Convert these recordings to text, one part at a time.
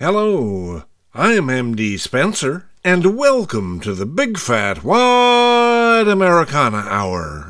Hello, I'm MD Spenser, and welcome to the Big Fat Wide Americana Hour.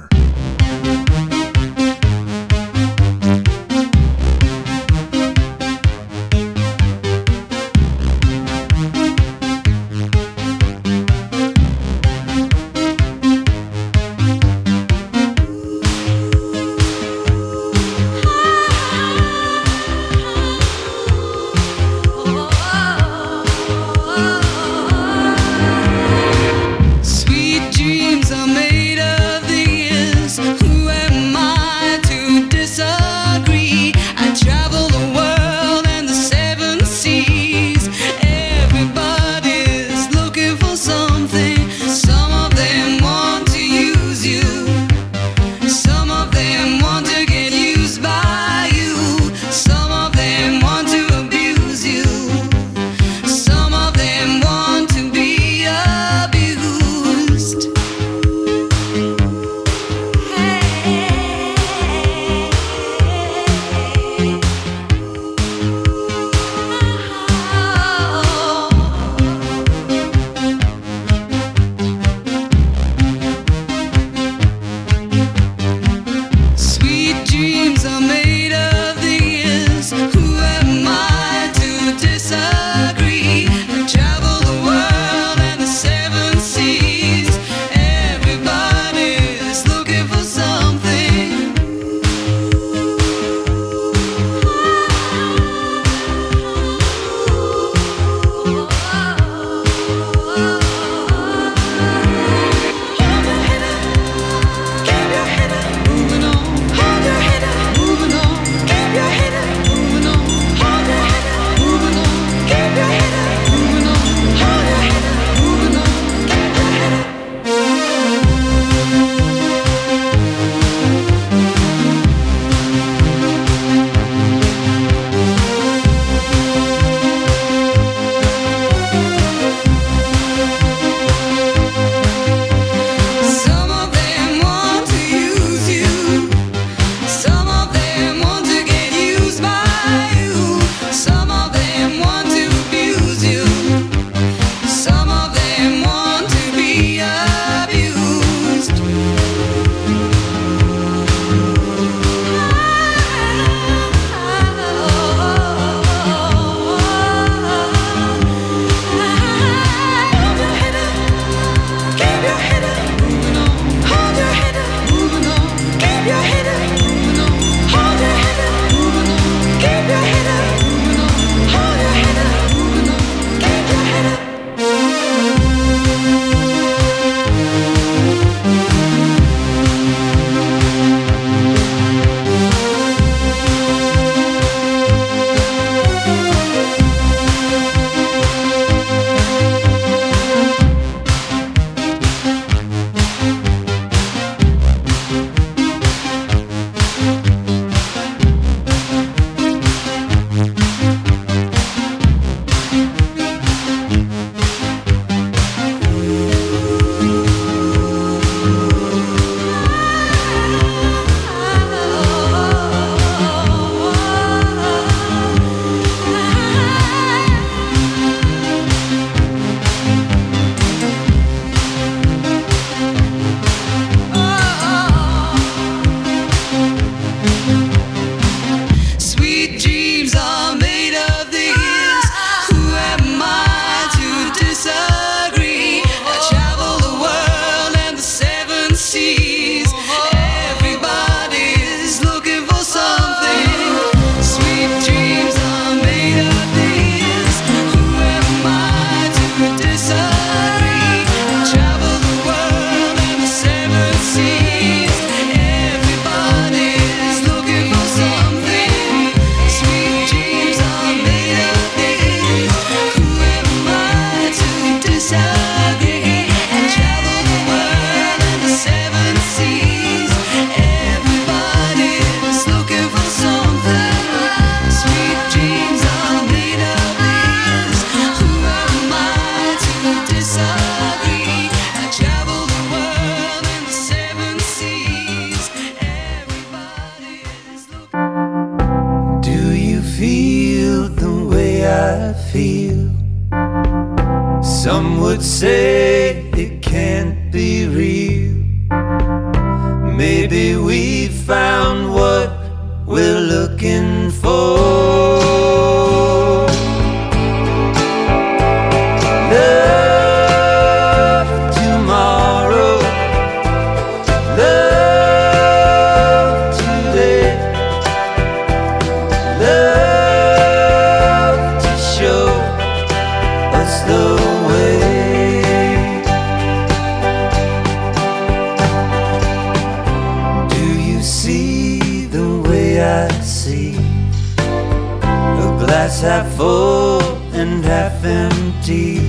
Half full and half empty.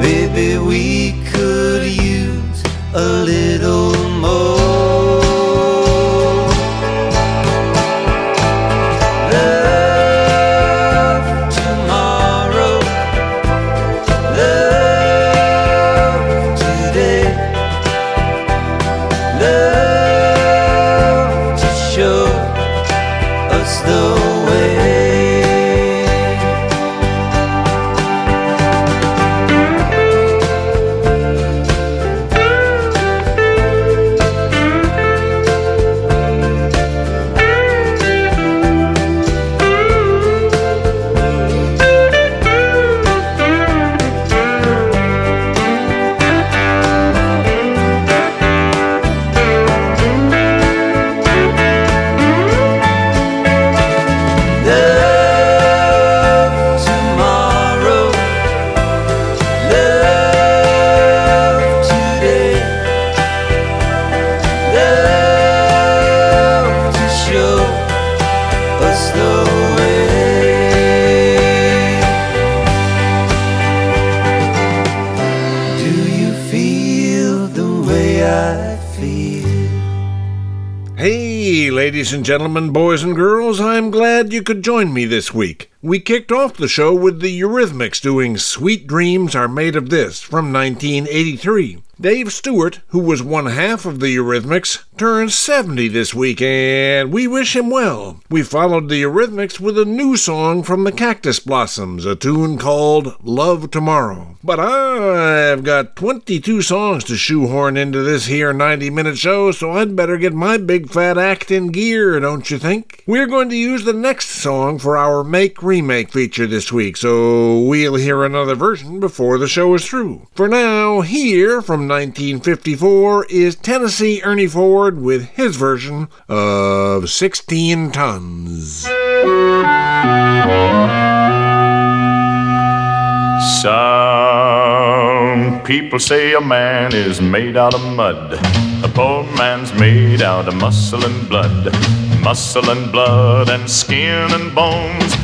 Maybe we could use a little more. And gentlemen, boys and girls, I'm glad you could join me this week. We kicked off the show with the Eurythmics doing Sweet Dreams Are Made of This from 1983. Dave Stewart, who was one half of the Eurythmics, turns 70 this week, and we wish him well. We followed the Eurythmics with a new song from the Cactus Blossoms, a tune called Love Tomorrow. But I've got 22 songs to shoehorn into this here 90 minute show, so I'd better get my big fat act in gear, don't you think? We're going to use the next song for our Make Remake feature this week, so we'll hear another version before the show is through. For now, here from 1954 is Tennessee Ernie Ford with his version of 16 Tons. Some people say a man is made out of mud. A poor man's made out of muscle and blood. Muscle and blood and skin and bones.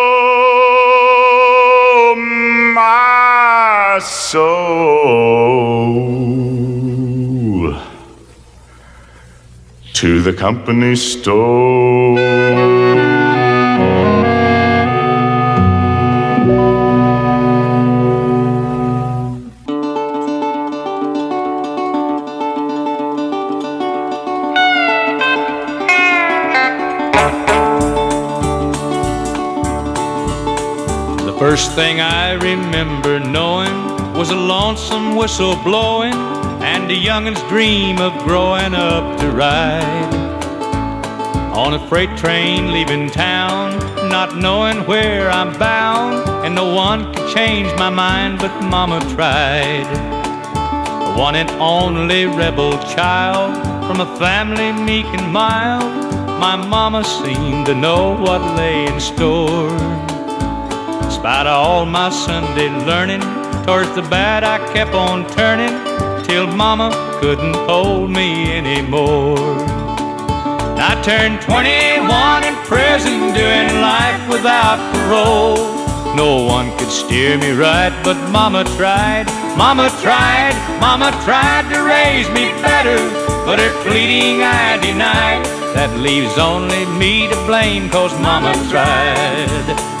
soul to the company store. First thing I remember knowing was a lonesome whistle blowing and a youngin's dream of growing up to ride on a freight train leaving town, not knowing where I'm bound, and no one could change my mind, but Mama tried. One and only rebel child from a family meek and mild, my Mama seemed to know what lay in store spite of all my Sunday learning, towards the bad I kept on turning till Mama couldn't hold me anymore. I turned 21 in prison, doing life without parole. No one could steer me right, but Mama tried, Mama tried, Mama tried to raise me better, but her pleading I denied. That leaves only me to blame, cause Mama tried.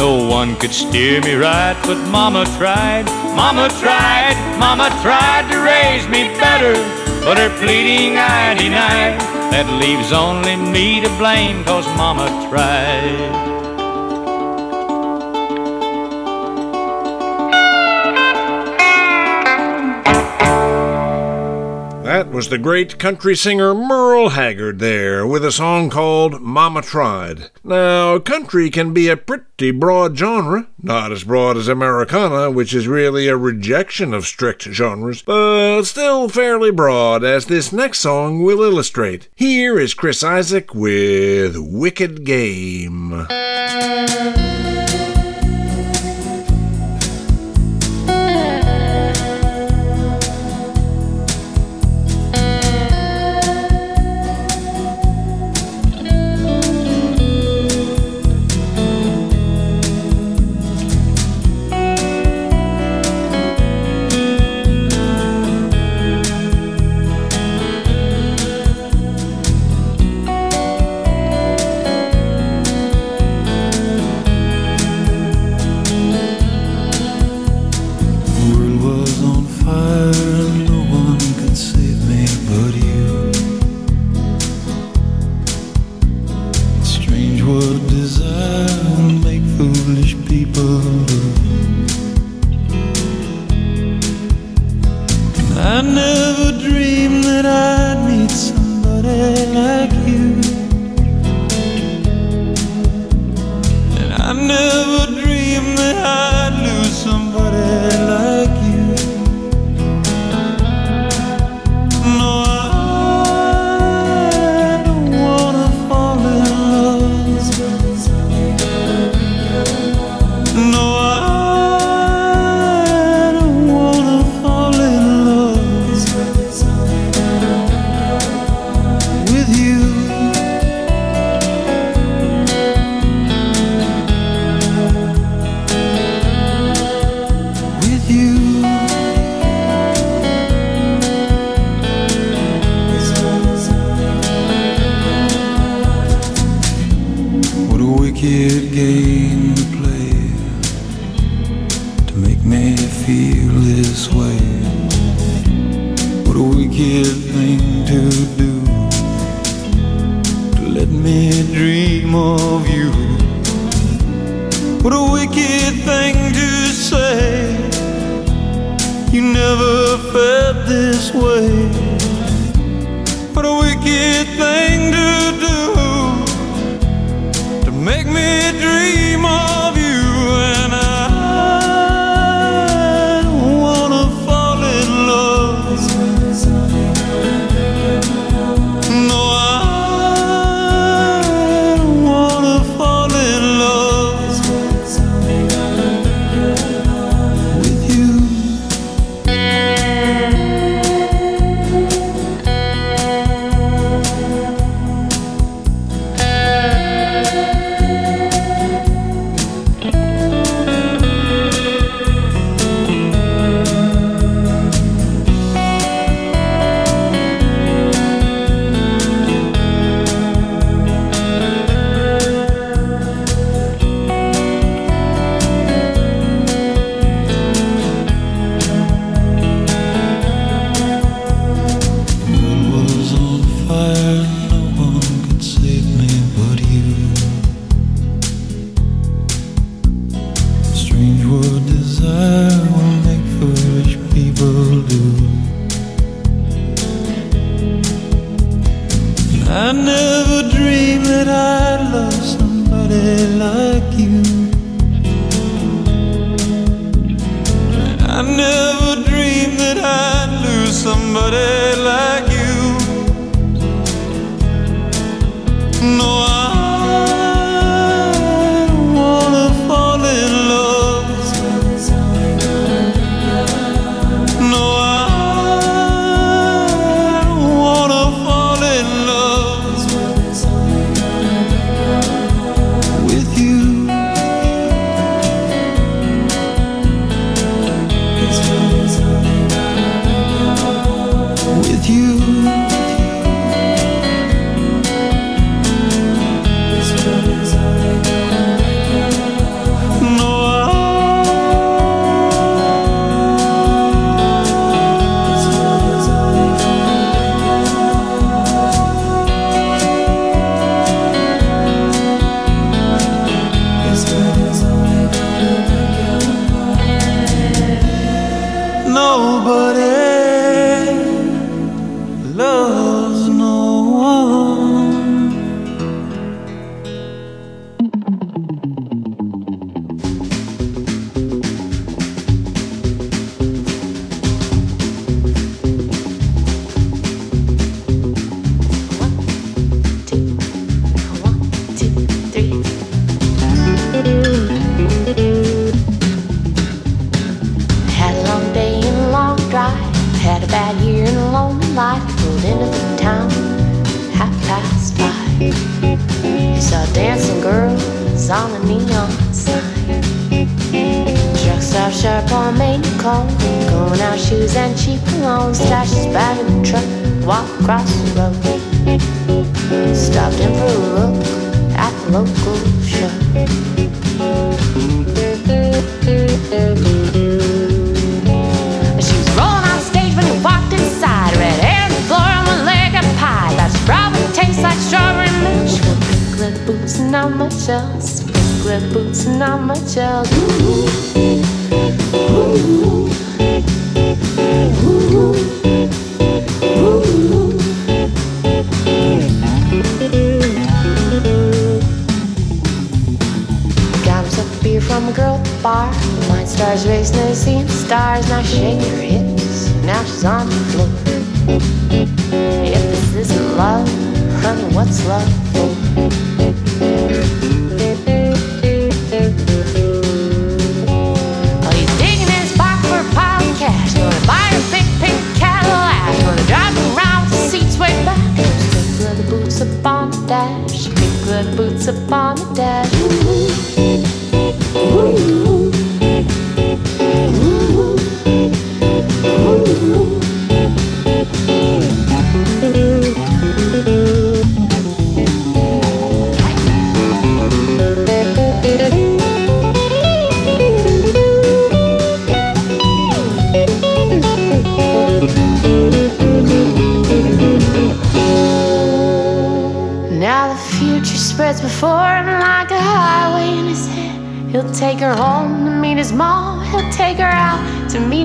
No one could steer me right, but Mama tried, Mama tried, Mama tried to raise me better, but her pleading I denied. That leaves only me to blame, cause Mama tried. Was the great country singer Merle Haggard there with a song called Mama Tried. Now, country can be a pretty broad genre, not as broad as Americana, which is really a rejection of strict genres, but still fairly broad, as this next song will illustrate. Here is Chris Isaak with Wicked Game.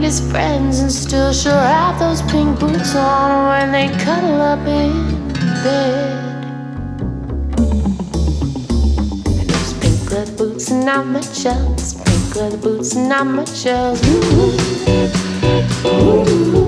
His friends, and still she'll have those pink boots on when they cuddle up in bed. And those pink leather boots and not much else. Pink leather boots and not much else. Ooh, ooh,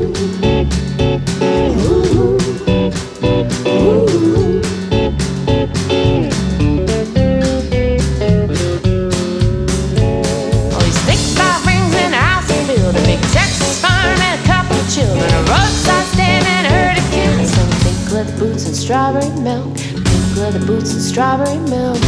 strawberry milk.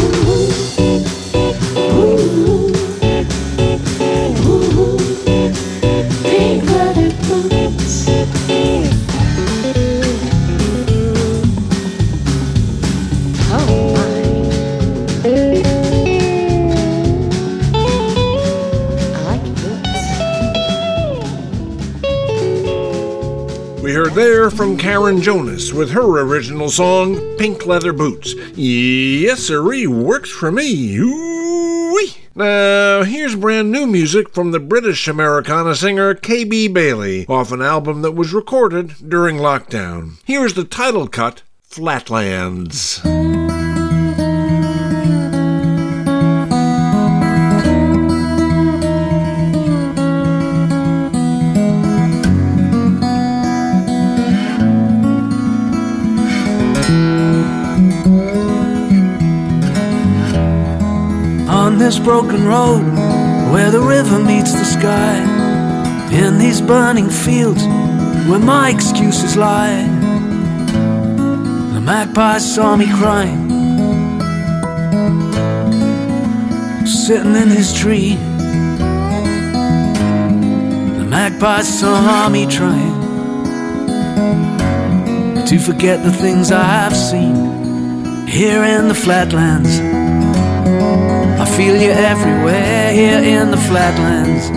Karen Jonas with her original song, Pink Leather Boots. Yes, sirree, works for me. Ooh-wee. Now, here's brand new music from the British Americana singer K.B. Bailey off an album that was recorded during lockdown. Here's the title cut, Flatlands. This broken road where the river meets the sky, in these burning fields where my excuses lie, the magpie saw me crying, sitting in his tree. The magpie saw me trying to forget the things I've seen here in the flatlands. Feel you everywhere here in the flatlands.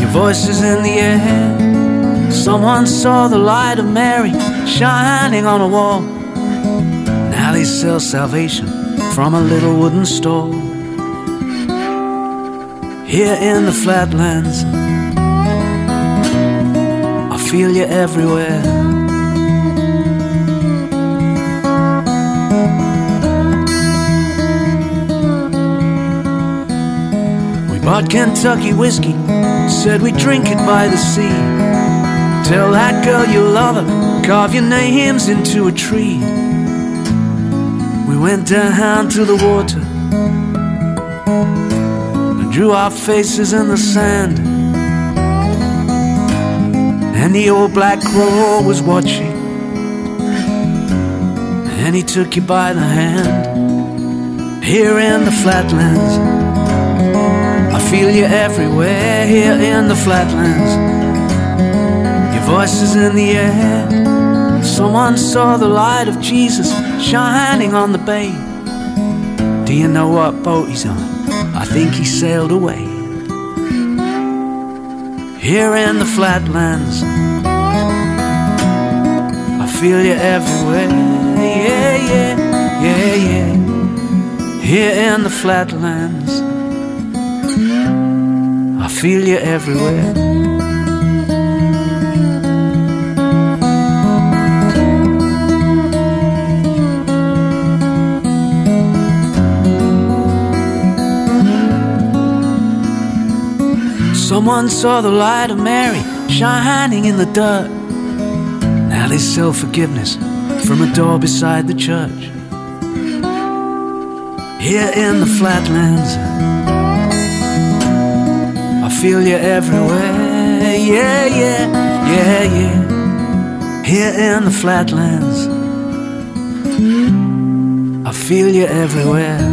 Your voice is in the air. Someone saw the light of Mary shining on a wall. Now they sell salvation from a little wooden stall. Here in the flatlands, I feel you everywhere. Bought Kentucky whiskey, said we'd drink it by the sea. Tell that girl you love her, carve your names into a tree. We went down to the water and drew our faces in the sand. And the old black crow was watching, and he took you by the hand here in the flatlands. Feel you everywhere here in the flatlands. Your voice is in the air. Someone saw the light of Jesus shining on the bay. Do you know what boat he's on? I think he sailed away. Here in the flatlands, I feel you everywhere. Yeah, yeah, yeah, yeah. Here in the flatlands. Feel you everywhere. Someone saw the light of Mary shining in the dirt. Now they sell forgiveness from a door beside the church. Here in the flatlands, feel you everywhere. Yeah, yeah, yeah, yeah. Here in the flatlands, I feel you everywhere.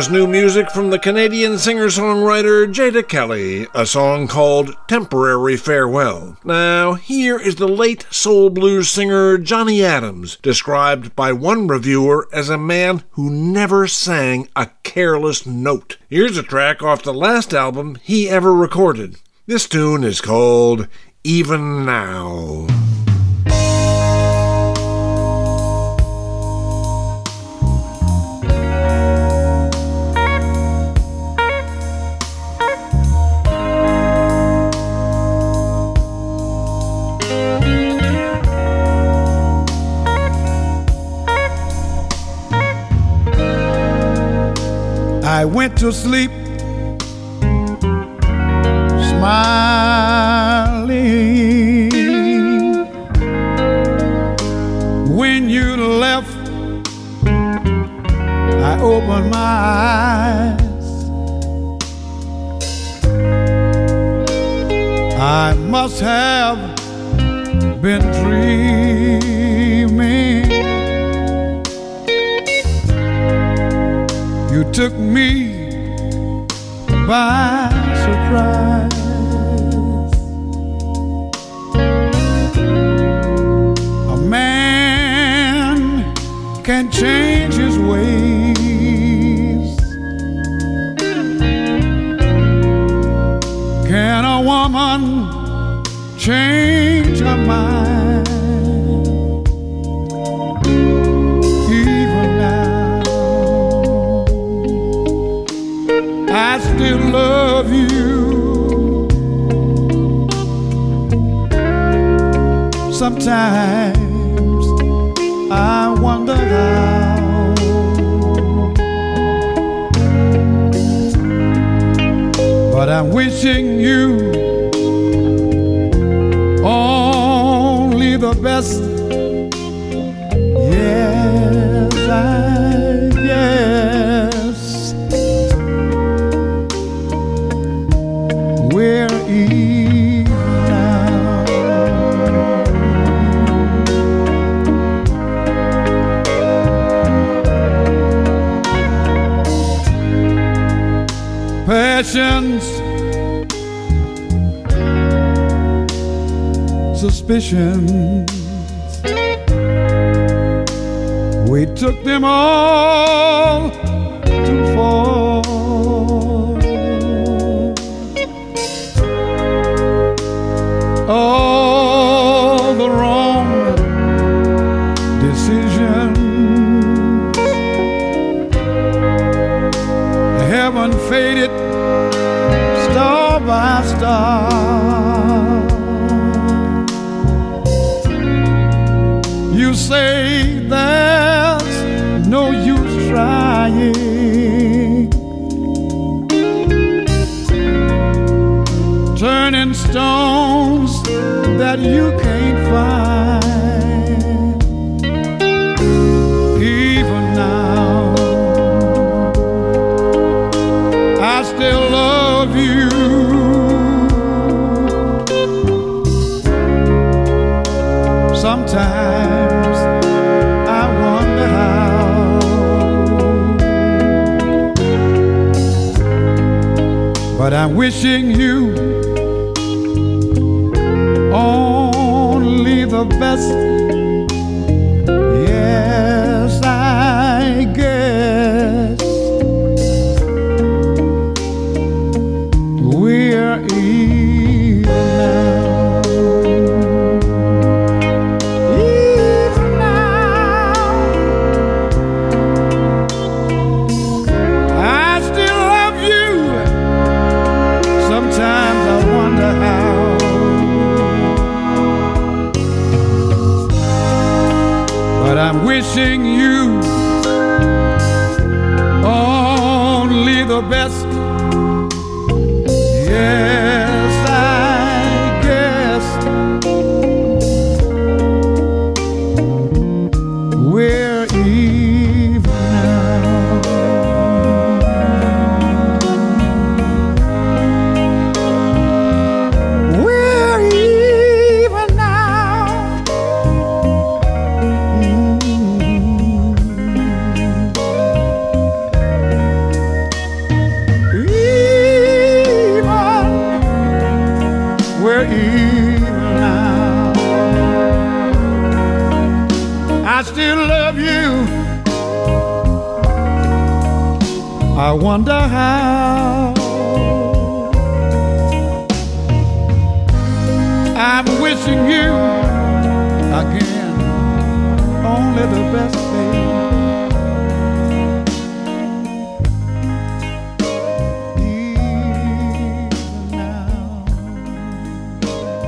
Was new music from the Canadian singer songwriter Jadea Kelly, a song called Temporary Farewell. Now, here is the late soul blues singer Johnny Adams, described by one reviewer as a man who never sang a careless note. Here's a track off the last album he ever recorded. This tune is called Even Now. I went to sleep smiling when you left. I opened my eyes. I must have been dreaming. You took me by surprise. A man can change his ways. Can a woman change Sometimes I wonder how. But I'm wishing you only the best. Yes, I Passions, suspicions. We took them all too far. You can't find. Even now, I still love you. Sometimes I wonder how. But I'm wishing you only the best, thing.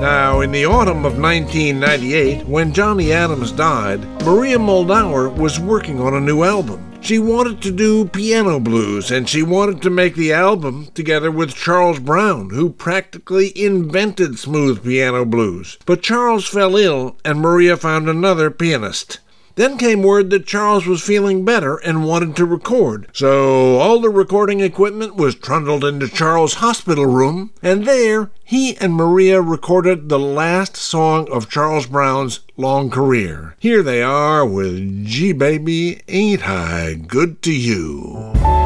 Now, in the autumn of 1998, when Johnny Adams died, Maria Muldaur was working on a new album. She wanted to do piano blues, and she wanted to make the album together with Charles Brown, who practically invented smooth piano blues. But Charles fell ill, and Maria found another pianist. Then came word that Charles was feeling better and wanted to record. So all the recording equipment was trundled into Charles' hospital room, and there he and Maria recorded the last song of Charles Brown's long career. Here they are with Gee Baby Ain't I Good to You.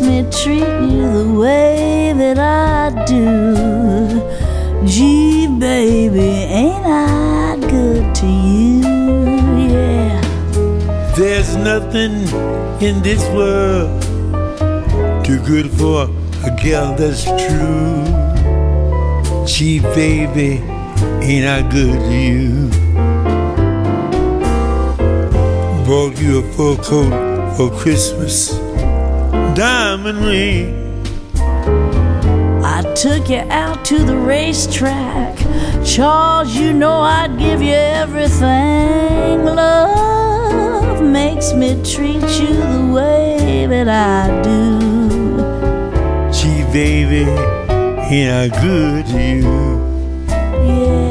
Me treat you the way that I do. Gee, baby, ain't I good to you? Yeah. There's nothing in this world too good for a girl that's true. Gee, baby, ain't I good to you? Bought you a fur coat for Christmas, diamond ring. I took you out to the racetrack. Charles, you know I'd give you everything. Love makes me treat you the way that I do. Gee, baby, ain't I good to you? Yeah.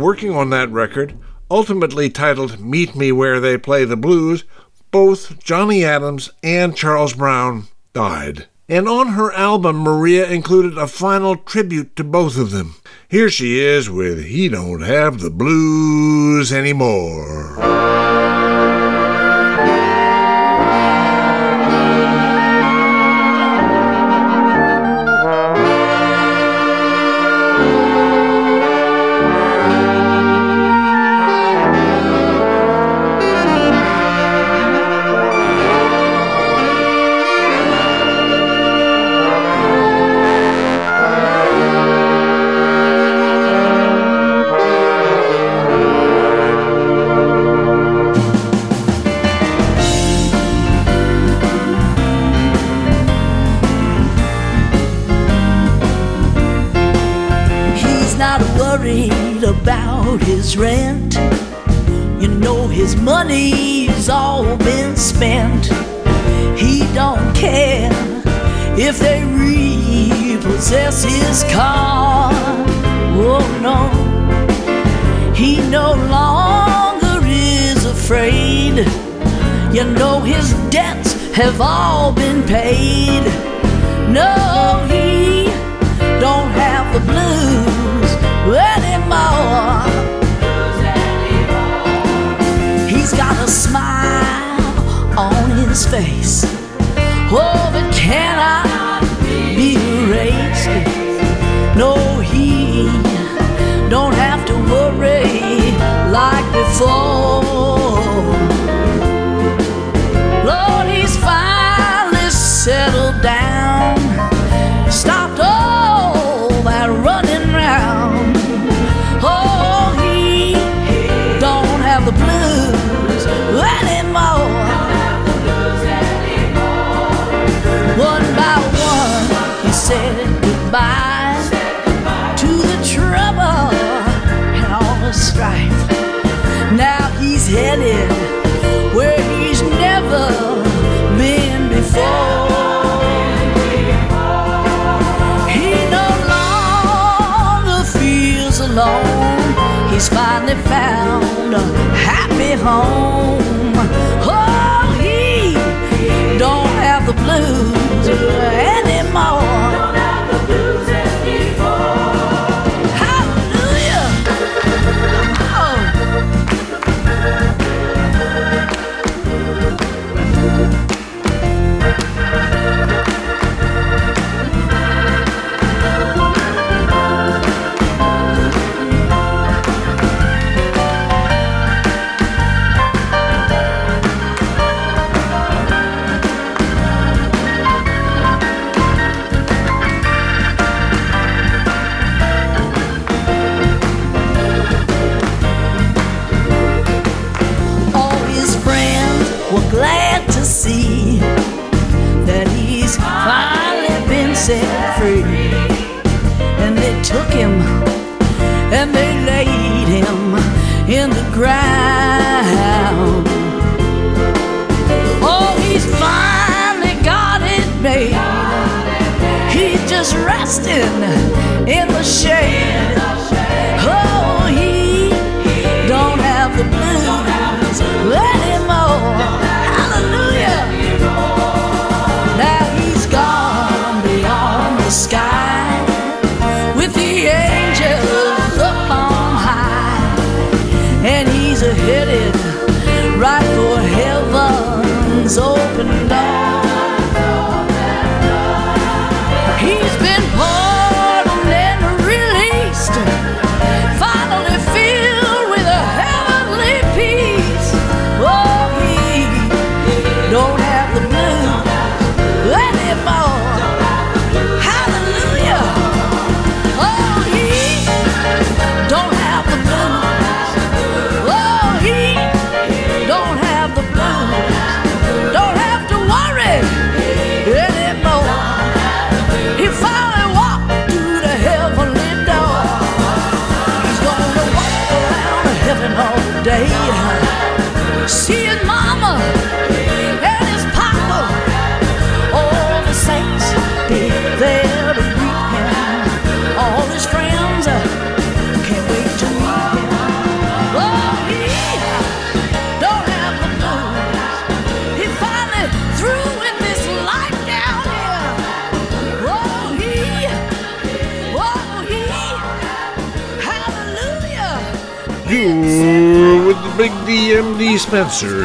working on that record, ultimately titled Meet Me Where They Play the Blues, both Johnny Adams and Charles Brown died. And on her album, Maria included a final tribute to both of them. Here she is with He Don't Have the Blues Anymore. have all home. Oh, he don't have the blues anymore. free. And they took him and they laid him in the ground. Oh, he's finally got it made. He's just resting in the shade. Jim D. Spenser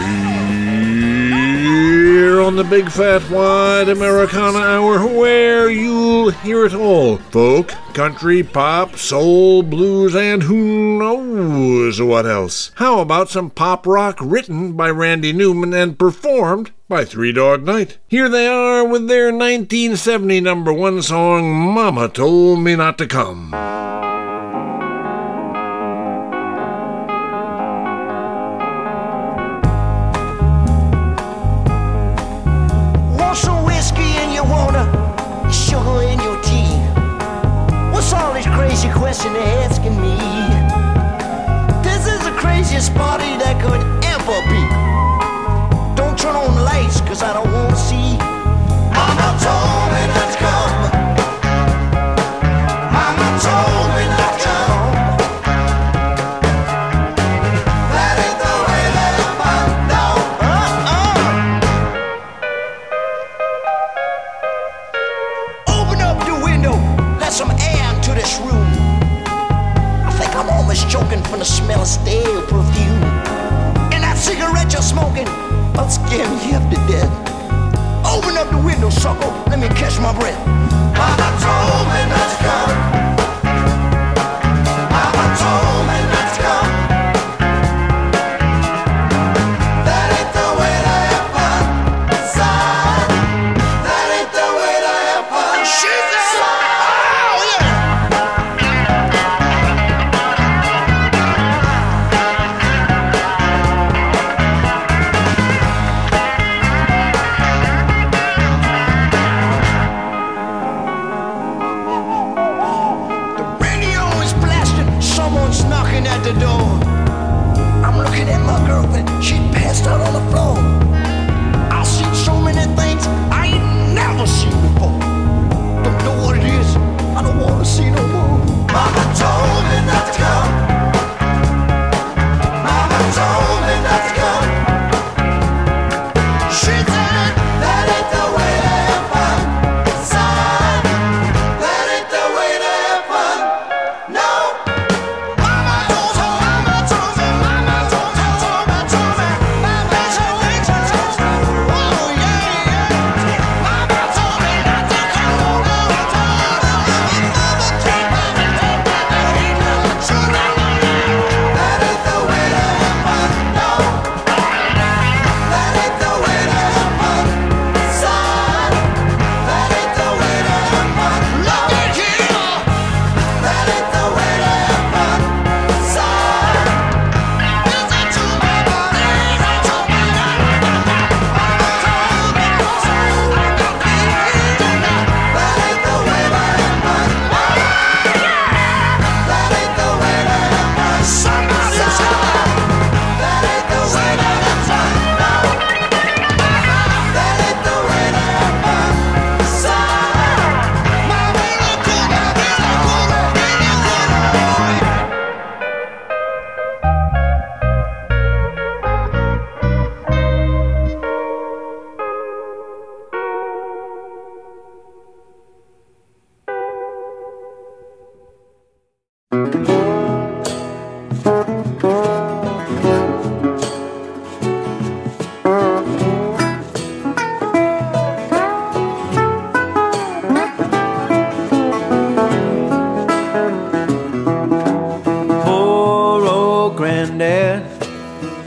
here on the Big Fat Wide Americana Hour, where you'll hear it all folk, country, pop, soul, blues, and who knows what else. How about some pop rock written by Randy Newman and performed by Three Dog Night? Here they are with their 1970 number one song, Mama Told Me Not to Come. question asking me. This is the craziest party that could ever be.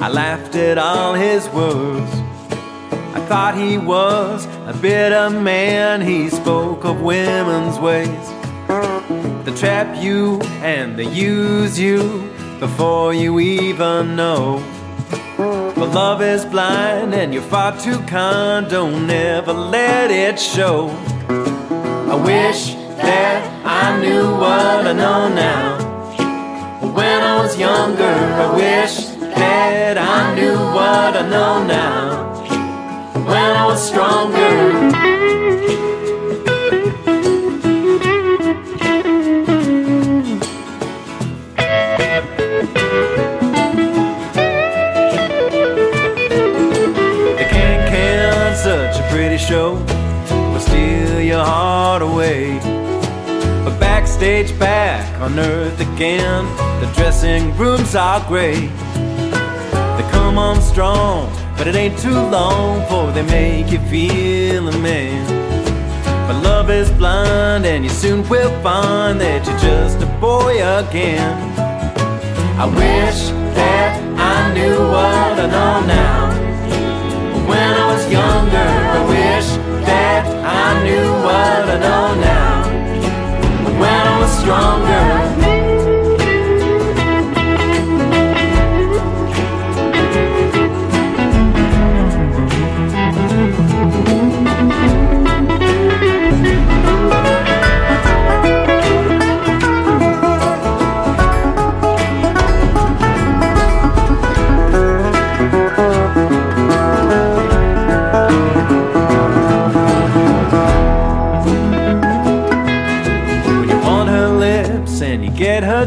I laughed at all his words. I thought he was a bitter man. He spoke of women's ways. The trap you and they use you before you even know. But love is blind and you're far too kind, don't ever let it show. I wish that I knew what I know now. When I was younger, I wish that I knew what I know now. When I was stronger. back on earth again. The dressing rooms are great. They come on strong, but it ain't too long before they make you feel a man. But love is blind, and you soon will find that you're just a boy again. I wish that I knew what I know now. When I was younger, I wish that I knew what I know now. Stronger.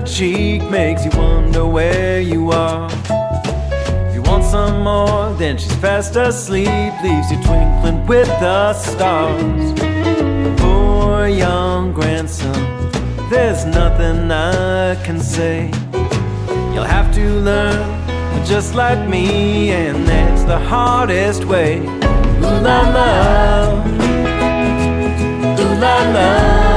Cheek, makes you wonder where you are. If you want some more, then she's fast asleep, leaves you twinkling with the stars. Poor young grandson, there's nothing I can say. You'll have to learn just like me, and that's the hardest way. Ooh la la. Ooh la la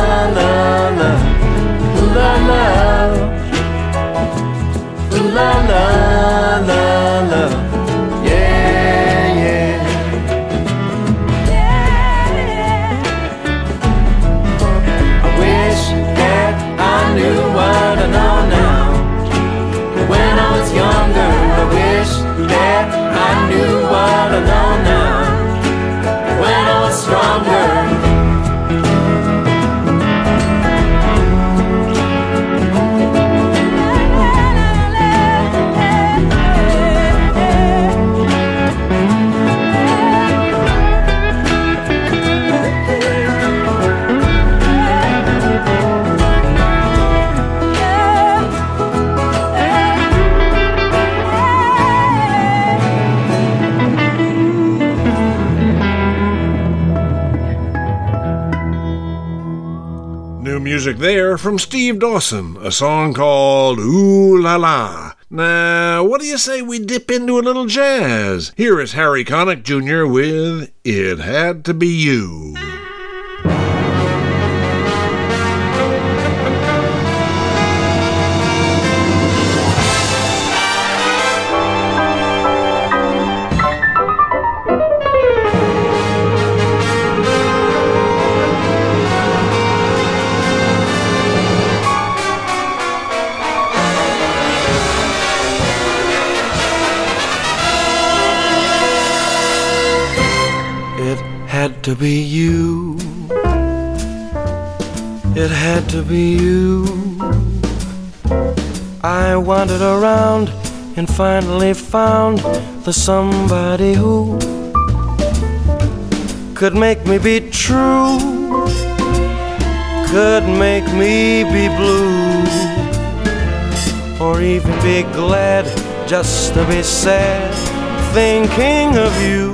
Dawson, a song called Ooh La La. Now, what do you say we dip into a little jazz? Here is Harry Connick Jr. with It Had to Be You. To be you. It had to be you. I wandered around and finally found the somebody who could make me be true, could make me be blue, or even be glad just to be sad thinking of you.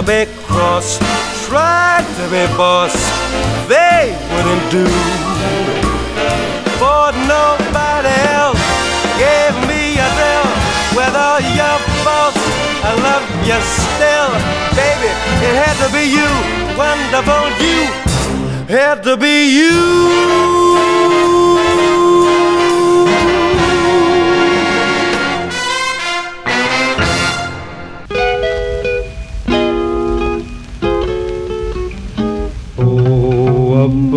Never big cross, tried to be boss, they wouldn't do. For nobody else gave me a thrill with all your faults. I love you still, baby. It had to be you, wonderful. You had to be you.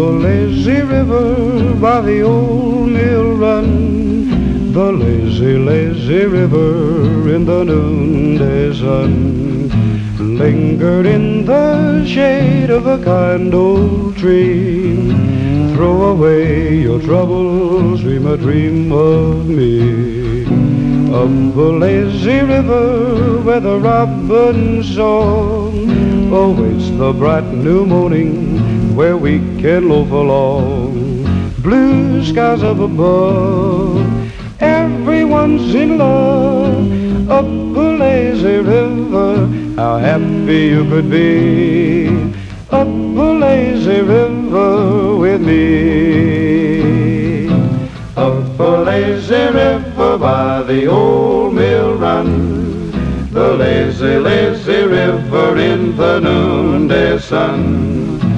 A lazy river by the old mill run, the lazy, lazy river in the noonday sun, lingered in the shade of a kind old tree. Throw away your troubles, dream a dream of me. Up the lazy river where the robin's song awaits the bright new morning where we can loaf along. Blue skies up above, everyone's in love. Up a lazy river, how happy you could be. Up a lazy river with me. Up a lazy river by the old mill run. The lazy, lazy river in the noonday sun.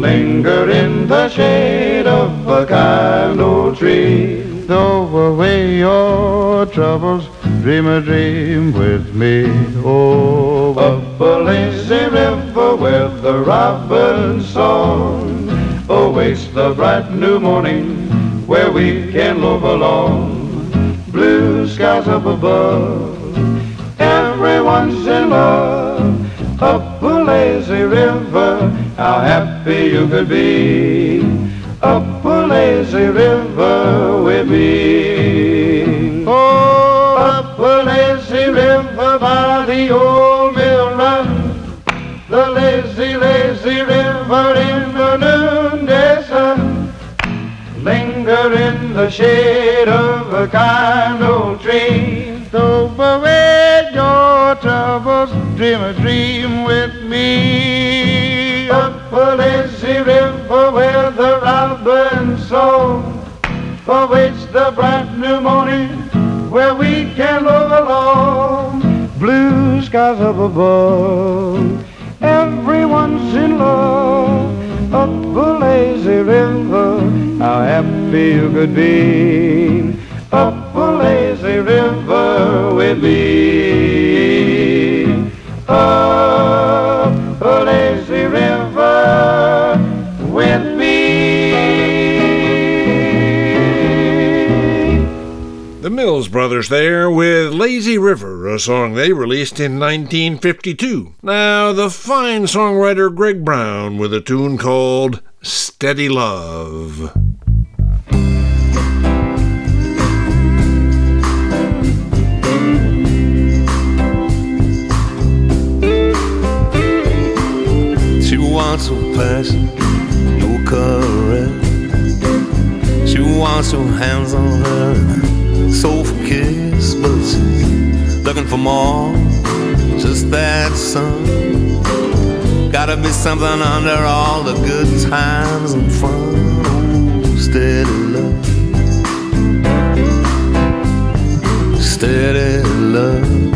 Linger in the shade of a kind old tree. Throw away your troubles, dream a dream with me. Oh, up a lazy river where the robin's song oh, awaits the bright new morning where we can loaf along. Blue skies up above, everyone's in love. Up a lazy river, how happy you could be. Up a lazy river with me. Oh, up a lazy river by the old mill run. The lazy, lazy river in the noonday sun. Linger in the shade of a kind old tree. Throw away your troubles, dream a dream with me. Up a lazy river where the robin's song awaits the bright new morning where we can move along. Blue skies up above, everyone's in love. Up a lazy river, how happy you could be. Up a lazy river with me. Up lazy river with me. The Mills Brothers there with Lazy River, a song they released in 1952. Now, the fine songwriter Greg Brown with a tune called Steady Love. Wants her passion, no caress. She wants your hands on her soulful kiss, but she's looking for more. Just that sun. Gotta be something under all the good times and fun. Steady love. Steady love.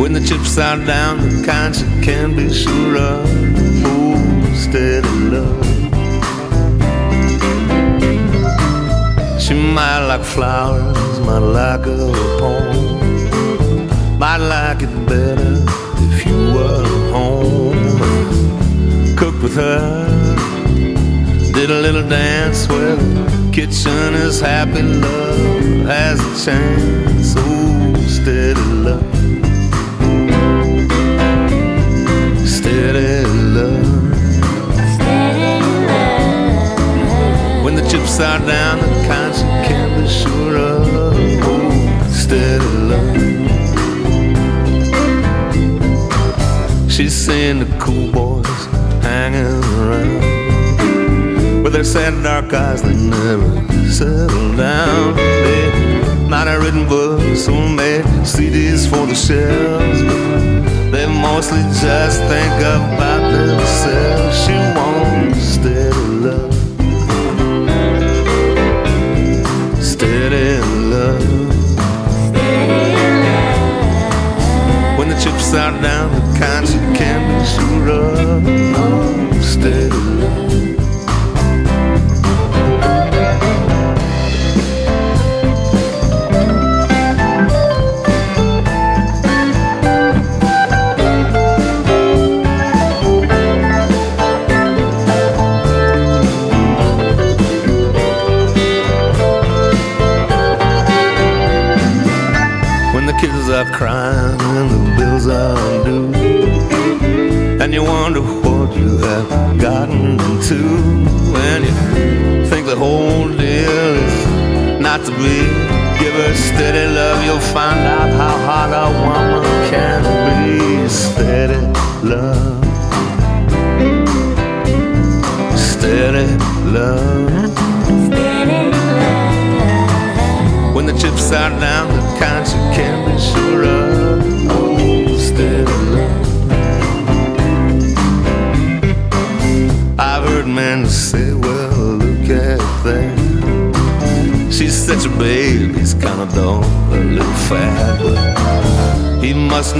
When the chips are down, the kind you can be sure of. Oh, steady love. She might like flowers, might like a poem. Might like it better if you were home. Cooked with her, did a little dance where the kitchen is happy. Love has a chance. Oh, steady love. Steady love. When the chips are down, the you can be sure of. Oh, steady love. She's seeing the cool boys hanging around. With their sad dark eyes, they never settle down. They might have written books or made CDs for the shelves, they mostly just think about themselves. She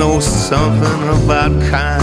know something about kind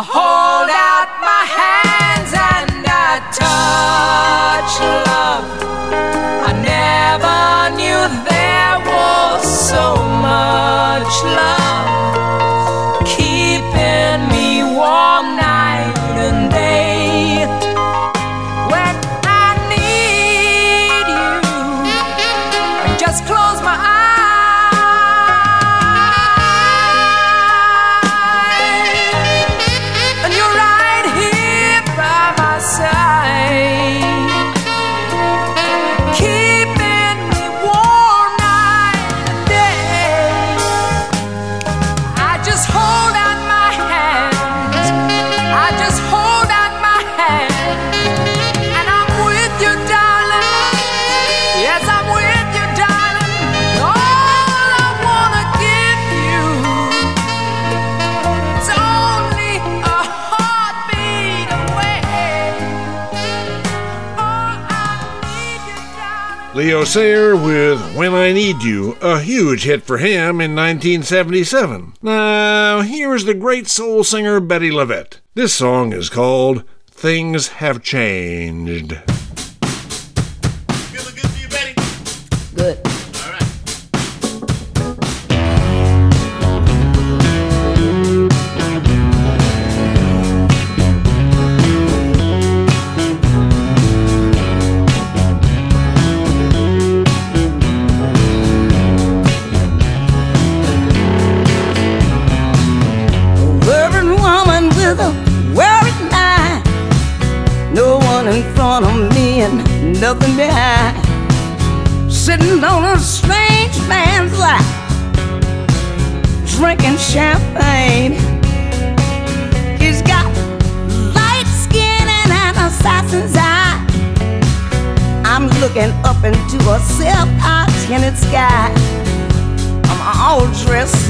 a Sayer with When I Need You, a huge hit for him in 1977. Now, here's the great soul singer Bettye LaVette. This song is called Things Have Changed.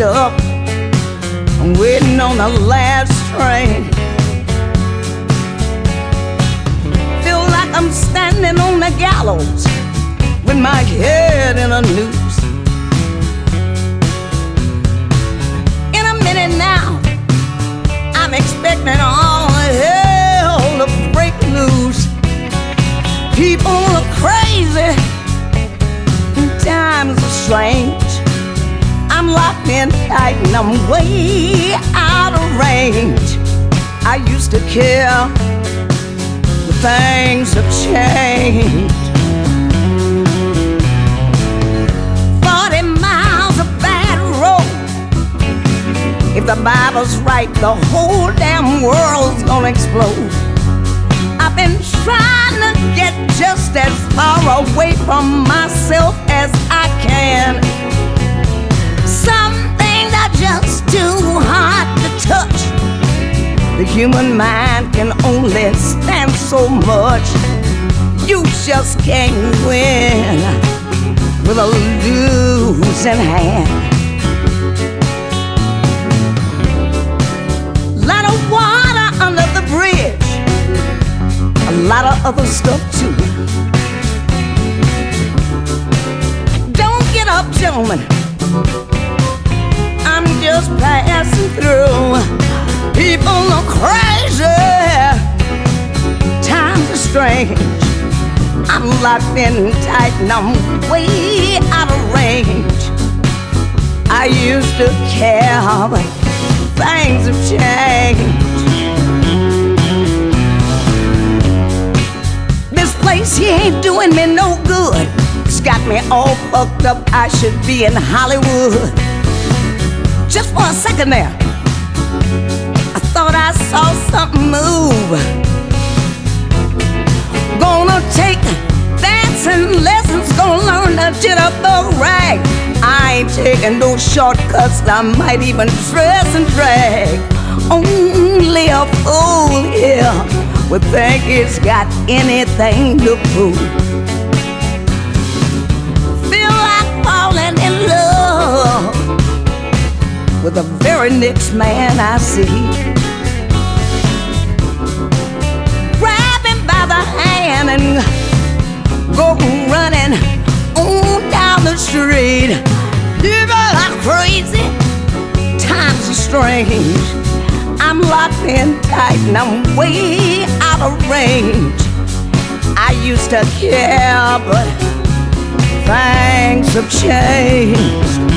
Up. I'm waiting on the last train. Feel like I'm standing on the gallows with my head in a noose. In a minute now, I'm expecting all hell to break loose. People are crazy, times are strange. I'm locked in tight and I'm way out of range. I used to care, but things have changed. 40 miles of bad road. If the Bible's right, the whole damn world's gonna explode. I've been trying to get just as far away from myself as I can. Things are just too hard to touch. The human mind can only stand so much. You just can't win with a losing hand. Lot of water under the bridge, a lot of other stuff too. Don't get up, gentlemen. Just passing through. People are crazy. Times are strange. I'm locked in tight and I'm way out of range. I used to care, but things have changed. This place here ain't doing me no good. It's got me all fucked up. I should be in Hollywood. Just for a second there, I thought I saw something move. Gonna take dancing lessons, gonna learn to jitter the rag. I ain't taking no shortcuts, I might even dress and drag. Only a fool here would think it's got anything to prove. With the very next man I see. Grab him by the hand and go running on down the street. People are crazy, times are strange. I'm locked in tight and I'm way out of range. I used to care, but things have changed.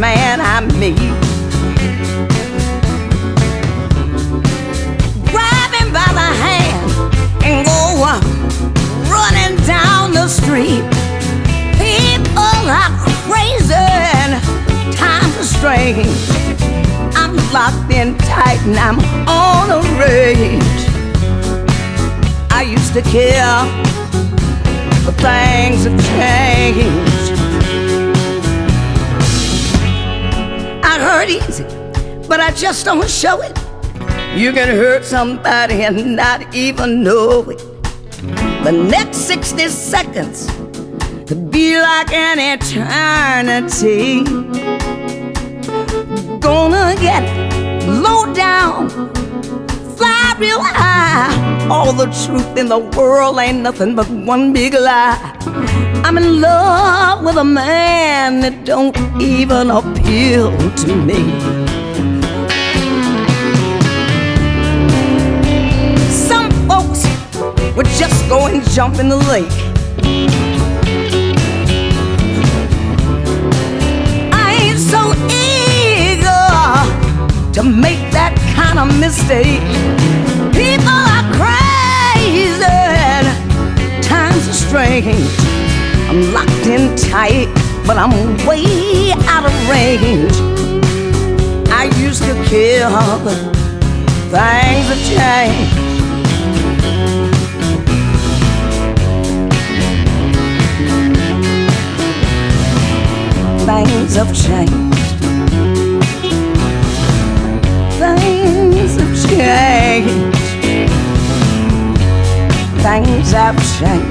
man I meet. Grab him by the hand and go running down the street. People are crazy and times are strange. I'm locked in tight and I'm on a rage. I used to care, but things have changed. I hurt easy, but I just don't show it. You can hurt somebody and not even know it. The next 60 seconds could be like an eternity. Gonna get low down, fly real high. All the truth in the world ain't nothing but one big lie. I'm in love with a man that don't even appeal to me. Some folks would just go and jump in the lake. I ain't so eager to make that kind of mistake. People are crazy, times are strange. I'm locked in tight, but I'm way out of range. I used to care, but things have changed. Things have changed. Things have changed. Things have changed.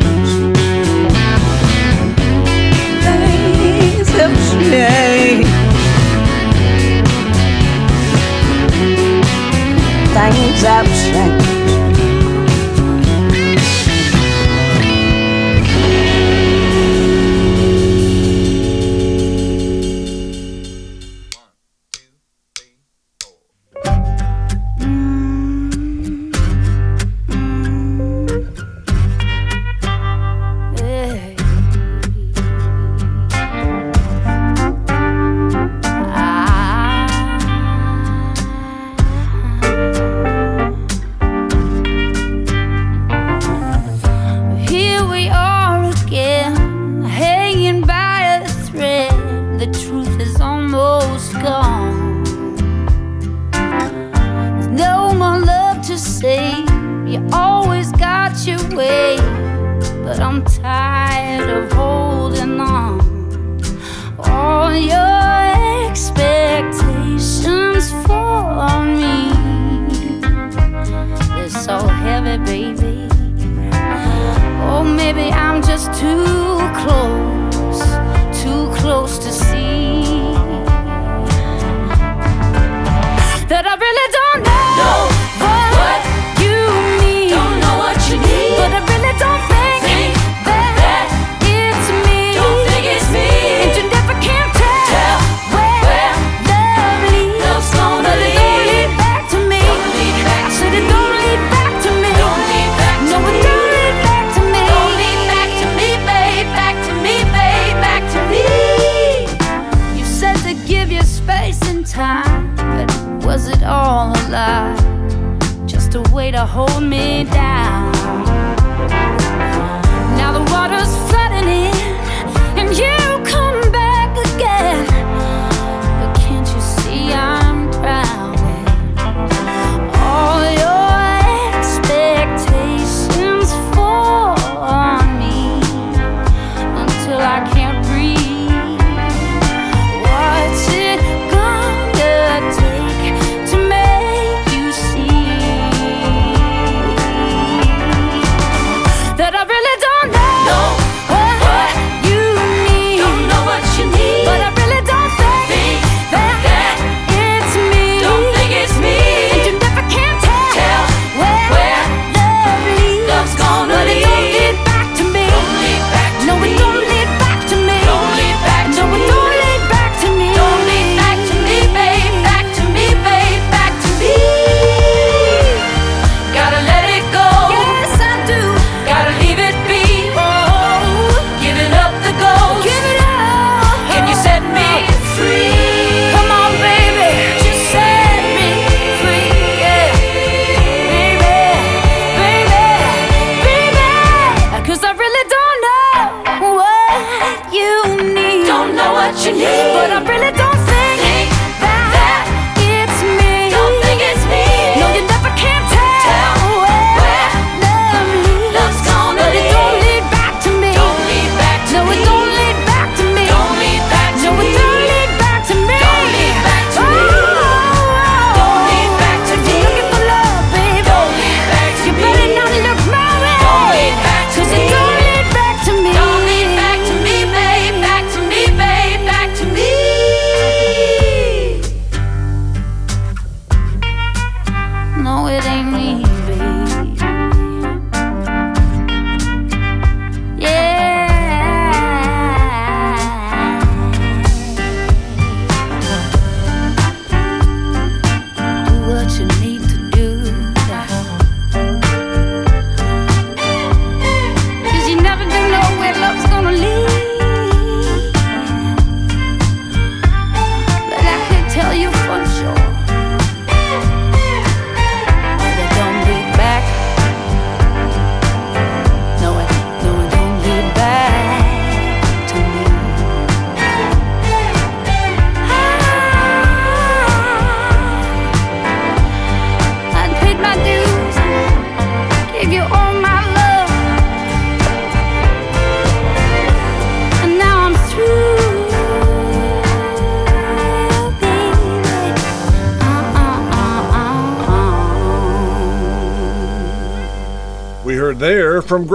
Have changed.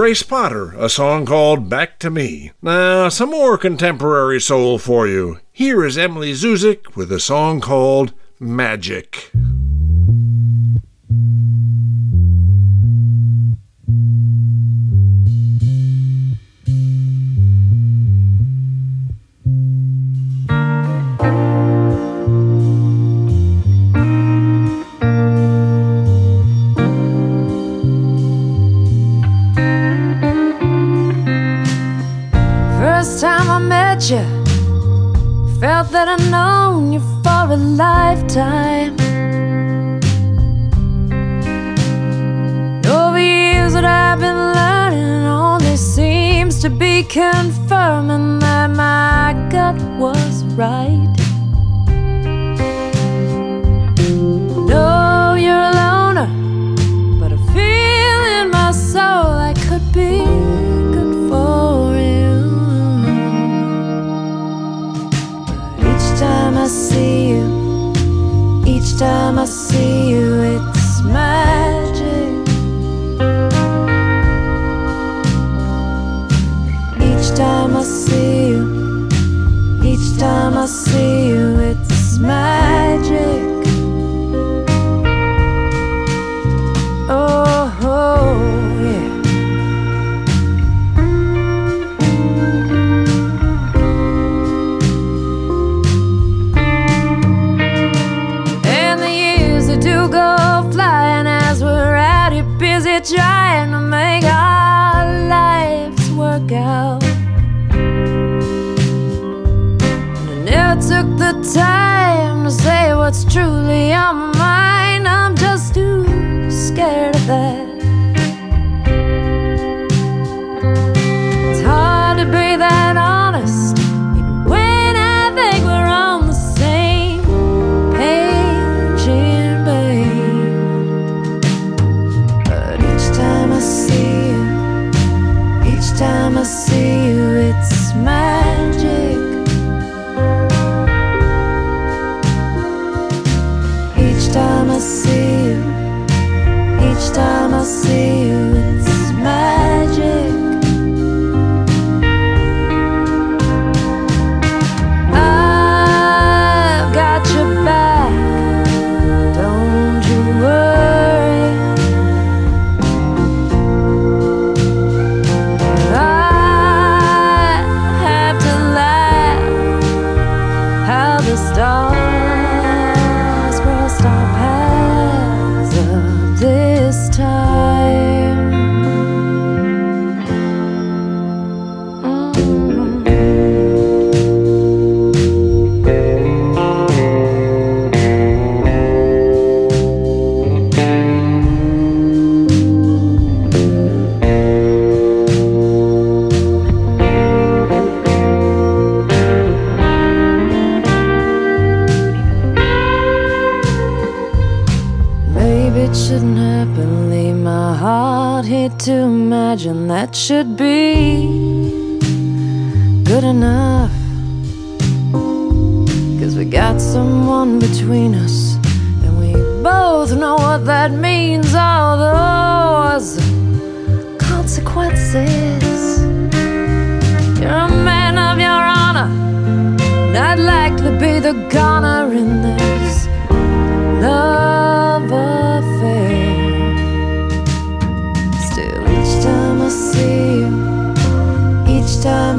Grace Potter, a song called Back to Me. Now, some more contemporary soul for you. Here is Emily Zuzik with a song called Magic.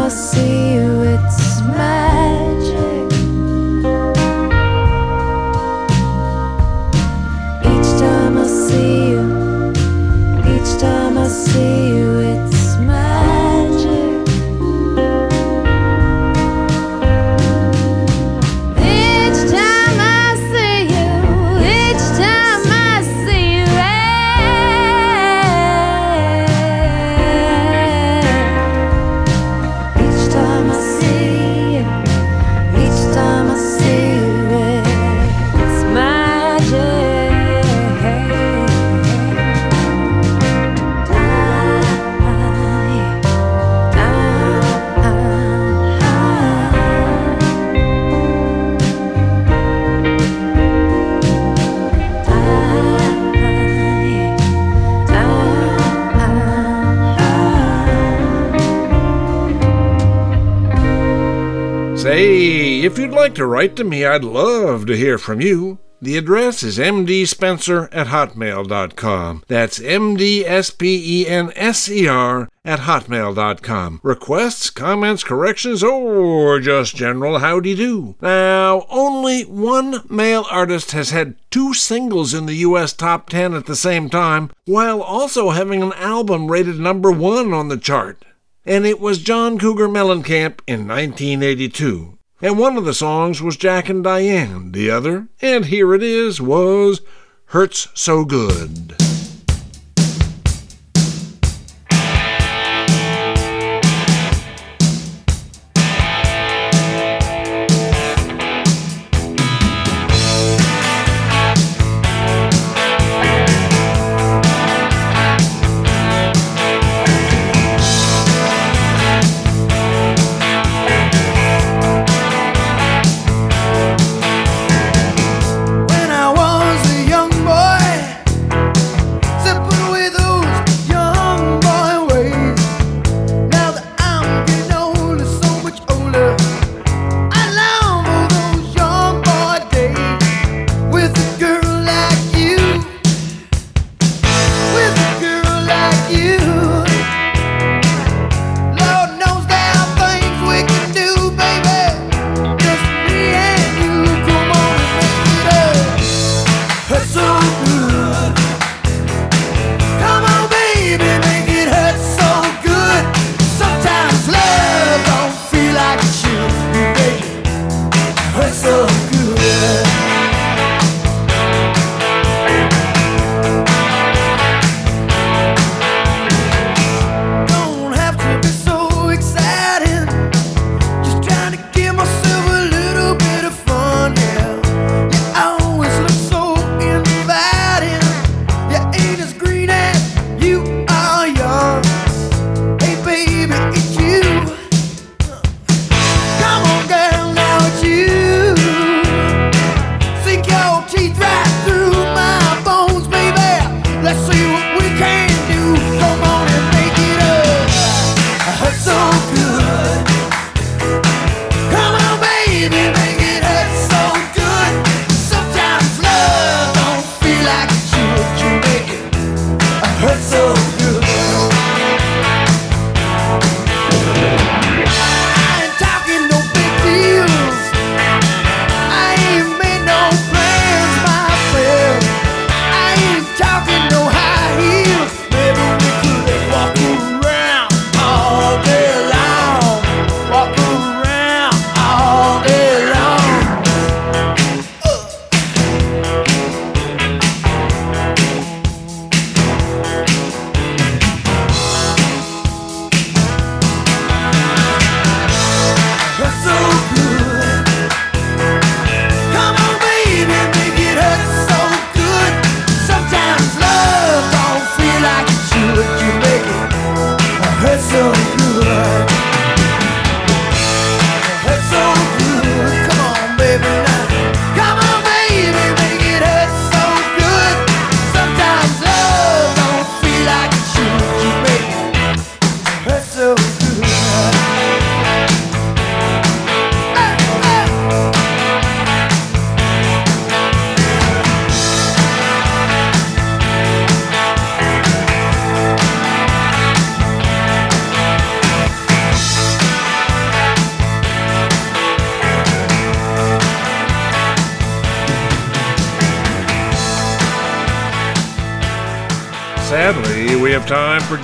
I see you, it's mad. like to write to me, I'd love to hear from you. The address is mdspenser at hotmail.com. That's mdspenser at hotmail.com. Requests, comments, corrections, or just general howdy do. Now, only one male artist has had two singles in the U.S. top 10 at the same time, while also having an album rated number one on the chart. And it was John Cougar Mellencamp in 1982 and one of the songs was Jack and Diane, the other, and here it is, was Hurts So Good.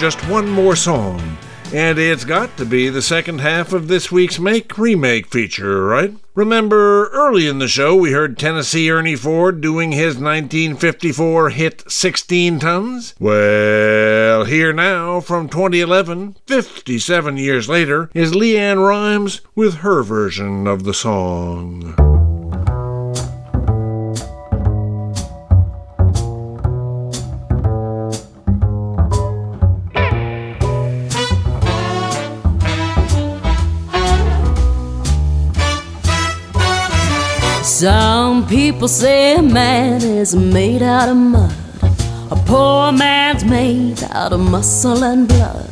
just one more song. And it's got to be the second half of this week's Make Remake feature, right? Remember, early in the show, we heard Tennessee Ernie Ford doing his 1954 hit 16 Tons? Well, here now, from 2011, 57 years later, is LeAnn Rimes with her version of the song. People say a man is made out of mud. A poor man's made out of muscle and blood.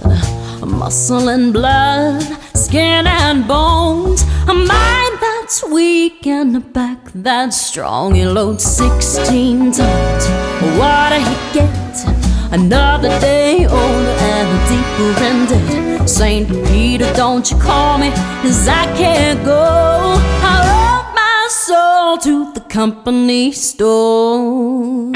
A muscle and blood, skin and bones. A mind that's weak and a back that's strong. He loads 16 tons. What did he get? Another day older and deeper in debt. St. Peter, don't you call me, cause I can't go. Soul to the company store.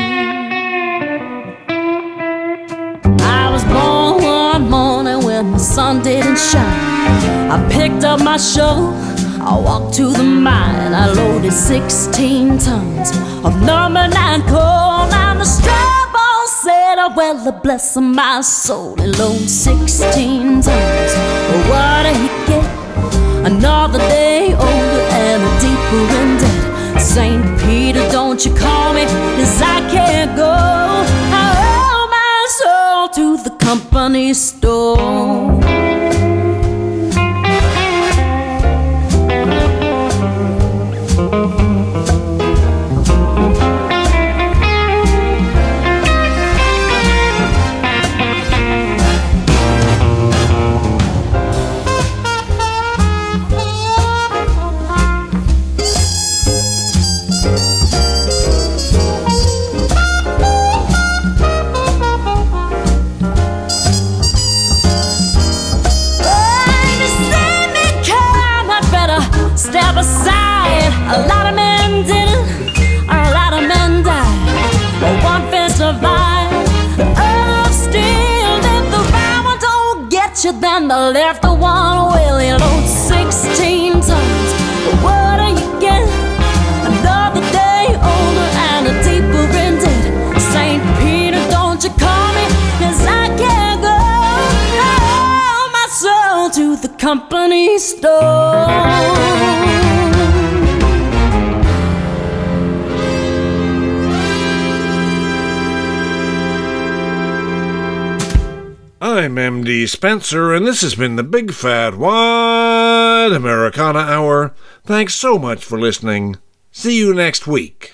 I was born one morning when the sun didn't shine. I picked up my shovel, I walked to the mine. I loaded 16 tons of number nine coal, and the ball said, oh, well, bless my soul. It loaded 16 tons. But what did he get? Another day older and deeper in. Don't you call me, cause I can't go. I owe my soul to the company store. You, then the left one will. You load 16 tons. What do you get? Another day older and a deeper in debt. St. Peter, don't you call me, cause I can't go. I my soul to the company store. I'm MD Spenser, and this has been the Big Fat Wide Americana Hour. Thanks so much for listening. See you next week.